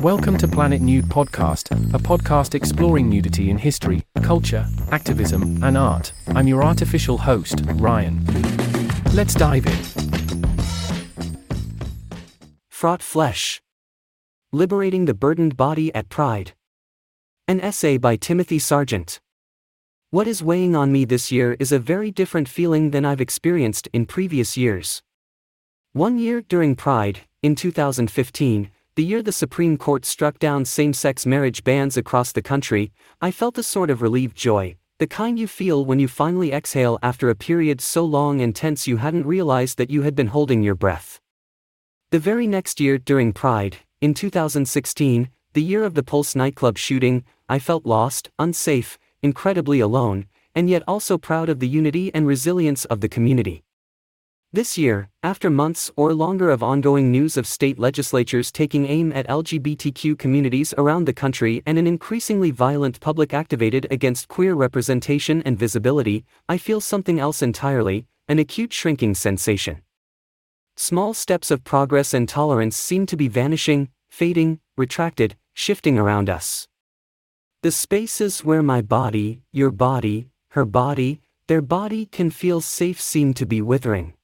Welcome to Planet Nude Podcast, a podcast exploring nudity in history, culture, activism, and art. I'm your artificial host, Ryan. Let's dive in. Fraught Flesh Liberating the Burdened Body at Pride. An essay by Timothy Sargent. What is weighing on me this year is a very different feeling than I've experienced in previous years. One year during Pride, in 2015, the year the Supreme Court struck down same sex marriage bans across the country, I felt a sort of relieved joy, the kind you feel when you finally exhale after a period so long and tense you hadn't realized that you had been holding your breath. The very next year during Pride, in 2016, the year of the Pulse nightclub shooting, I felt lost, unsafe, incredibly alone, and yet also proud of the unity and resilience of the community. This year, after months or longer of ongoing news of state legislatures taking aim at LGBTQ communities around the country and an increasingly violent public activated against queer representation and visibility, I feel something else entirely an acute shrinking sensation. Small steps of progress and tolerance seem to be vanishing, fading, retracted, shifting around us. The spaces where my body, your body, her body, their body can feel safe seem to be withering.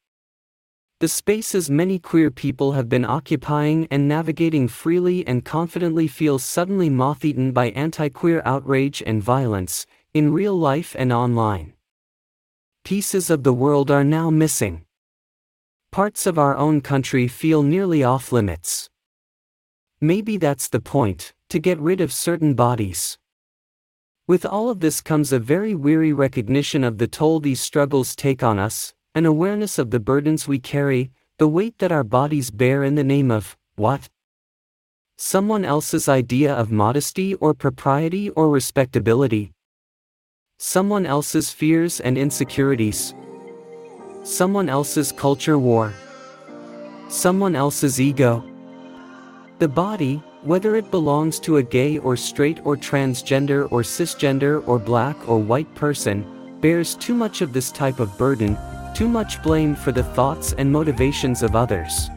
The spaces many queer people have been occupying and navigating freely and confidently feel suddenly moth eaten by anti queer outrage and violence, in real life and online. Pieces of the world are now missing. Parts of our own country feel nearly off limits. Maybe that's the point to get rid of certain bodies. With all of this comes a very weary recognition of the toll these struggles take on us, an awareness of the burdens we carry, the weight that our bodies bear in the name of, what? Someone else's idea of modesty or propriety or respectability. Someone else's fears and insecurities. Someone else's culture war. Someone else's ego. The body, whether it belongs to a gay or straight or transgender or cisgender or black or white person, bears too much of this type of burden, too much blame for the thoughts and motivations of others.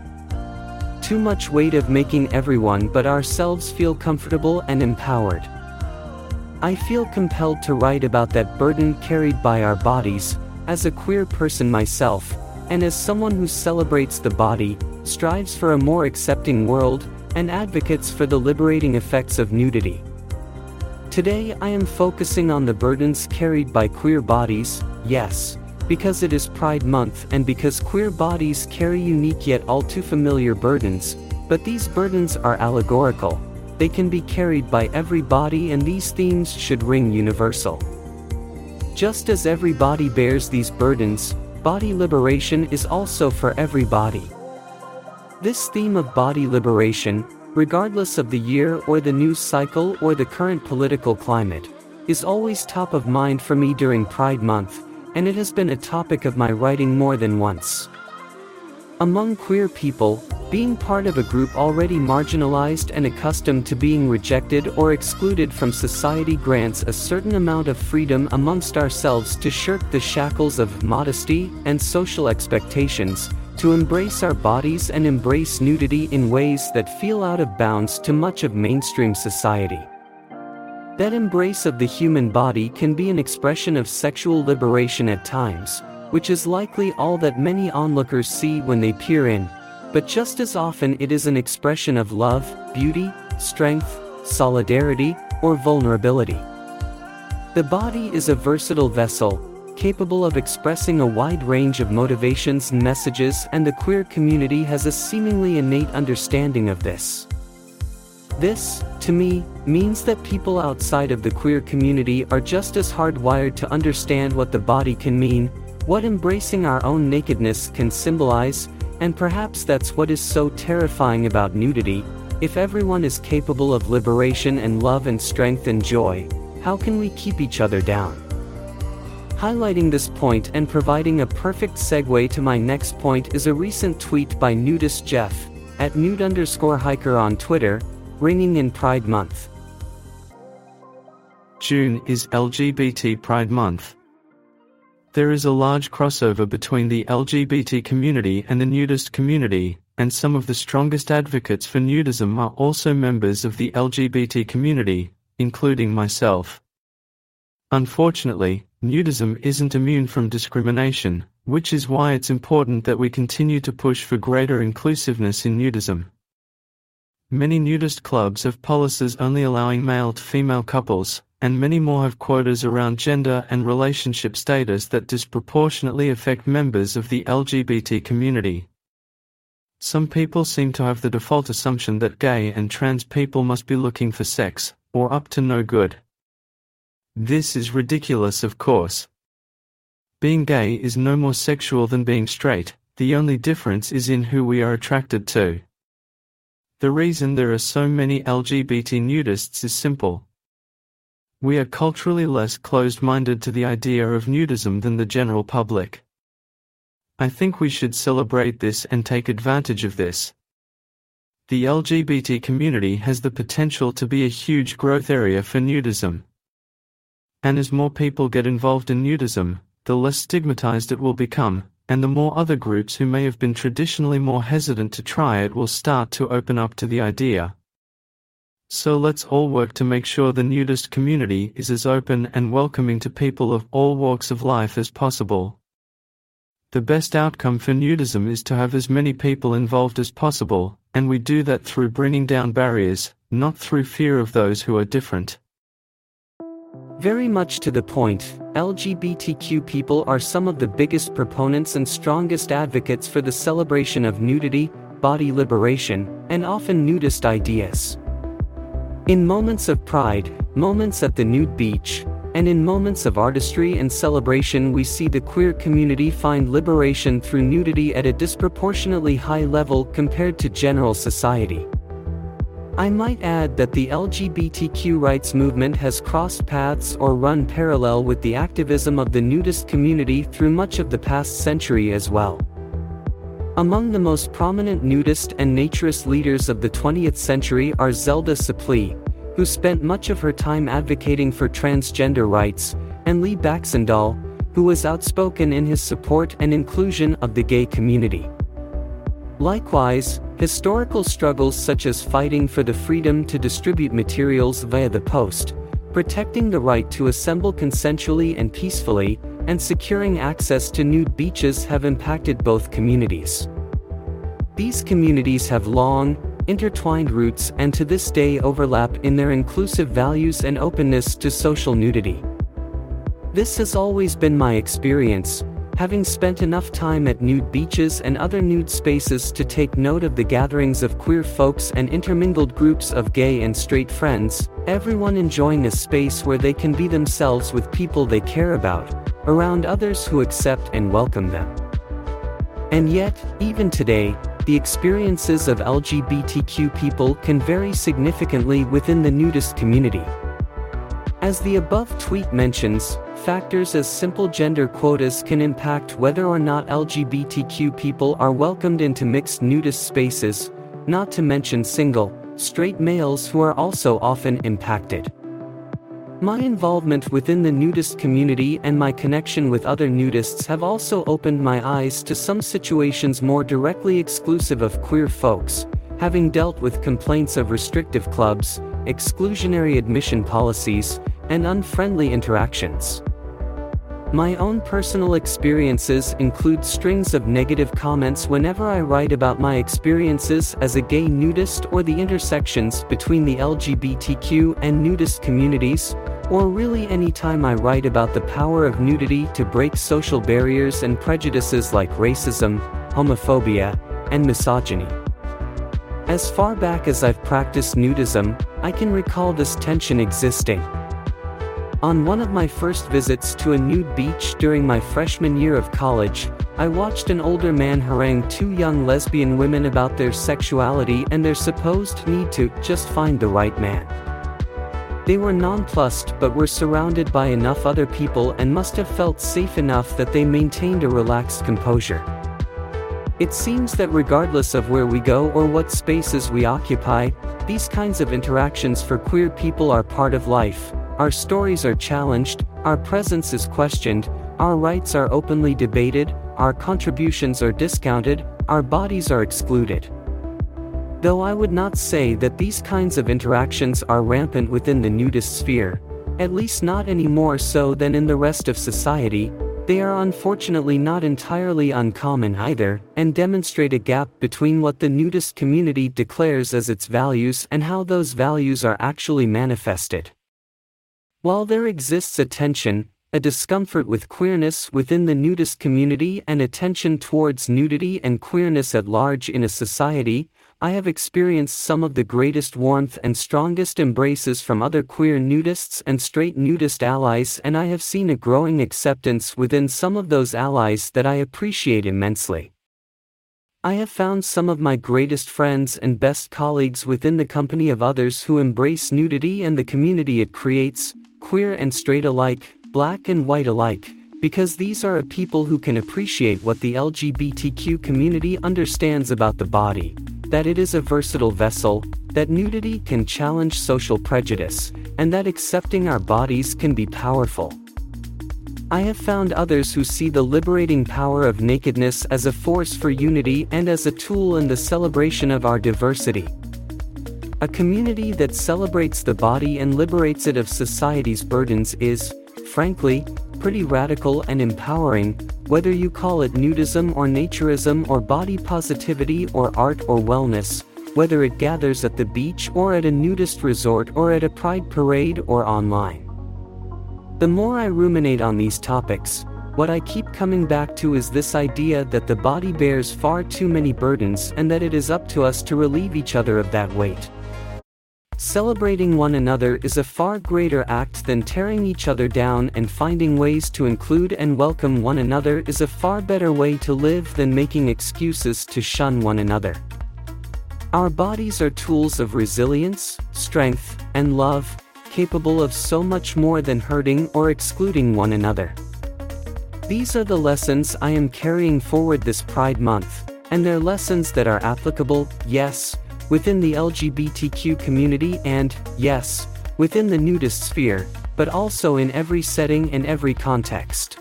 Too much weight of making everyone but ourselves feel comfortable and empowered. I feel compelled to write about that burden carried by our bodies, as a queer person myself, and as someone who celebrates the body, strives for a more accepting world, and advocates for the liberating effects of nudity. Today I am focusing on the burdens carried by queer bodies, yes, because it is Pride Month and because queer bodies carry unique yet all too familiar burdens, but these burdens are allegorical. They can be carried by every body and these themes should ring universal. Just as every body bears these burdens, body liberation is also for every body. This theme of body liberation, regardless of the year or the news cycle or the current political climate, is always top of mind for me during Pride Month, and it has been a topic of my writing more than once. Among queer people, being part of a group already marginalized and accustomed to being rejected or excluded from society grants a certain amount of freedom amongst ourselves to shirk the shackles of modesty and social expectations, to embrace our bodies and embrace nudity in ways that feel out of bounds to much of mainstream society. That embrace of the human body can be an expression of sexual liberation at times, which is likely all that many onlookers see when they peer in, but just as often it is an expression of love, beauty, strength, solidarity, or vulnerability. The body is a versatile vessel, capable of expressing a wide range of motivations and messages, and the queer community has a seemingly innate understanding of this. This, to me, means that people outside of the queer community are just as hardwired to understand what the body can mean, what embracing our own nakedness can symbolize, and perhaps that's what is so terrifying about nudity. If everyone is capable of liberation and love and strength and joy, how can we keep each other down? Highlighting this point and providing a perfect segue to my next point is a recent tweet by nudist Jeff, at nude underscore hiker on Twitter, ringing in Pride Month. June is LGBT Pride Month. There is a large crossover between the LGBT community and the nudist community, and some of the strongest advocates for nudism are also members of the LGBT community, including myself. Unfortunately, nudism isn't immune from discrimination, which is why it's important that we continue to push for greater inclusiveness in nudism. Many nudist clubs have policies only allowing male to female couples, and many more have quotas around gender and relationship status that disproportionately affect members of the LGBT community. Some people seem to have the default assumption that gay and trans people must be looking for sex, or up to no good. This is ridiculous, of course. Being gay is no more sexual than being straight, the only difference is in who we are attracted to. The reason there are so many LGBT nudists is simple. We are culturally less closed minded to the idea of nudism than the general public. I think we should celebrate this and take advantage of this. The LGBT community has the potential to be a huge growth area for nudism. And as more people get involved in nudism, the less stigmatized it will become, and the more other groups who may have been traditionally more hesitant to try it will start to open up to the idea. So let's all work to make sure the nudist community is as open and welcoming to people of all walks of life as possible. The best outcome for nudism is to have as many people involved as possible, and we do that through bringing down barriers, not through fear of those who are different. Very much to the point, LGBTQ people are some of the biggest proponents and strongest advocates for the celebration of nudity, body liberation, and often nudist ideas. In moments of pride, moments at the nude beach, and in moments of artistry and celebration, we see the queer community find liberation through nudity at a disproportionately high level compared to general society. I might add that the LGBTQ rights movement has crossed paths or run parallel with the activism of the nudist community through much of the past century as well. Among the most prominent nudist and naturist leaders of the 20th century are Zelda Supplee, who spent much of her time advocating for transgender rights, and Lee Baxandall, who was outspoken in his support and inclusion of the gay community. Likewise, historical struggles such as fighting for the freedom to distribute materials via the post, protecting the right to assemble consensually and peacefully, and securing access to nude beaches have impacted both communities. These communities have long, intertwined roots and to this day overlap in their inclusive values and openness to social nudity. This has always been my experience, having spent enough time at nude beaches and other nude spaces to take note of the gatherings of queer folks and intermingled groups of gay and straight friends, everyone enjoying a space where they can be themselves with people they care about, around others who accept and welcome them. And yet, even today, the experiences of LGBTQ people can vary significantly within the nudist community. As the above tweet mentions, factors as simple gender quotas can impact whether or not LGBTQ people are welcomed into mixed nudist spaces, not to mention single, straight males who are also often impacted. My involvement within the nudist community and my connection with other nudists have also opened my eyes to some situations more directly exclusive of queer folks, having dealt with complaints of restrictive clubs, exclusionary admission policies, and unfriendly interactions. My own personal experiences include strings of negative comments whenever I write about my experiences as a gay nudist or the intersections between the LGBTQ and nudist communities, or really any time I write about the power of nudity to break social barriers and prejudices like racism, homophobia, and misogyny. As far back as I've practiced nudism, I can recall this tension existing. On one of my first visits to a nude beach during my freshman year of college, I watched an older man harangue two young lesbian women about their sexuality and their supposed need to just find the right man. They were nonplussed but were surrounded by enough other people and must have felt safe enough that they maintained a relaxed composure. It seems that regardless of where we go or what spaces we occupy, these kinds of interactions for queer people are part of life, our stories are challenged, our presence is questioned, our rights are openly debated, our contributions are discounted, our bodies are excluded. Though I would not say that these kinds of interactions are rampant within the nudist sphere, at least not any more so than in the rest of society, they are unfortunately not entirely uncommon either, and demonstrate a gap between what the nudist community declares as its values and how those values are actually manifested. While there exists a tension, a discomfort with queerness within the nudist community and a tension towards nudity and queerness at large in a society, I have experienced some of the greatest warmth and strongest embraces from other queer nudists and straight nudist allies, and I have seen a growing acceptance within some of those allies that I appreciate immensely. I have found some of my greatest friends and best colleagues within the company of others who embrace nudity and the community it creates, queer and straight alike, black and white alike, because these are a people who can appreciate what the LGBTQ community understands about the body, that it is a versatile vessel, that nudity can challenge social prejudice, and that accepting our bodies can be powerful. I have found others who see the liberating power of nakedness as a force for unity and as a tool in the celebration of our diversity. A community that celebrates the body and liberates it of society's burdens is, frankly, pretty radical and empowering, whether you call it nudism or naturism or body positivity or art or wellness, whether it gathers at the beach or at a nudist resort or at a pride parade or online. The more I ruminate on these topics, what I keep coming back to is this idea that the body bears far too many burdens and that it is up to us to relieve each other of that weight. Celebrating one another is a far greater act than tearing each other down, and finding ways to include and welcome one another is a far better way to live than making excuses to shun one another. Our bodies are tools of resilience, strength, and love, capable of so much more than hurting or excluding one another. These are the lessons I am carrying forward this Pride Month, and they're lessons that are applicable, yes, within the LGBTQ community and, yes, within the nudist sphere, but also in every setting and every context.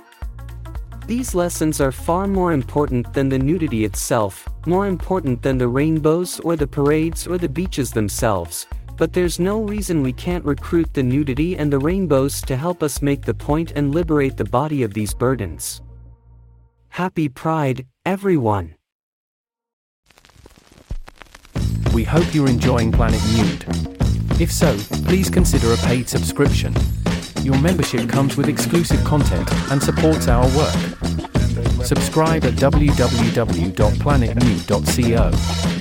These lessons are far more important than the nudity itself, more important than the rainbows or the parades or the beaches themselves, but there's no reason we can't recruit the nudity and the rainbows to help us make the point and liberate the body of these burdens. Happy Pride, everyone! We hope you're enjoying Planet Nude. If so, please consider a paid subscription. Your membership comes with exclusive content and supports our work. Subscribe at www.planetnude.co.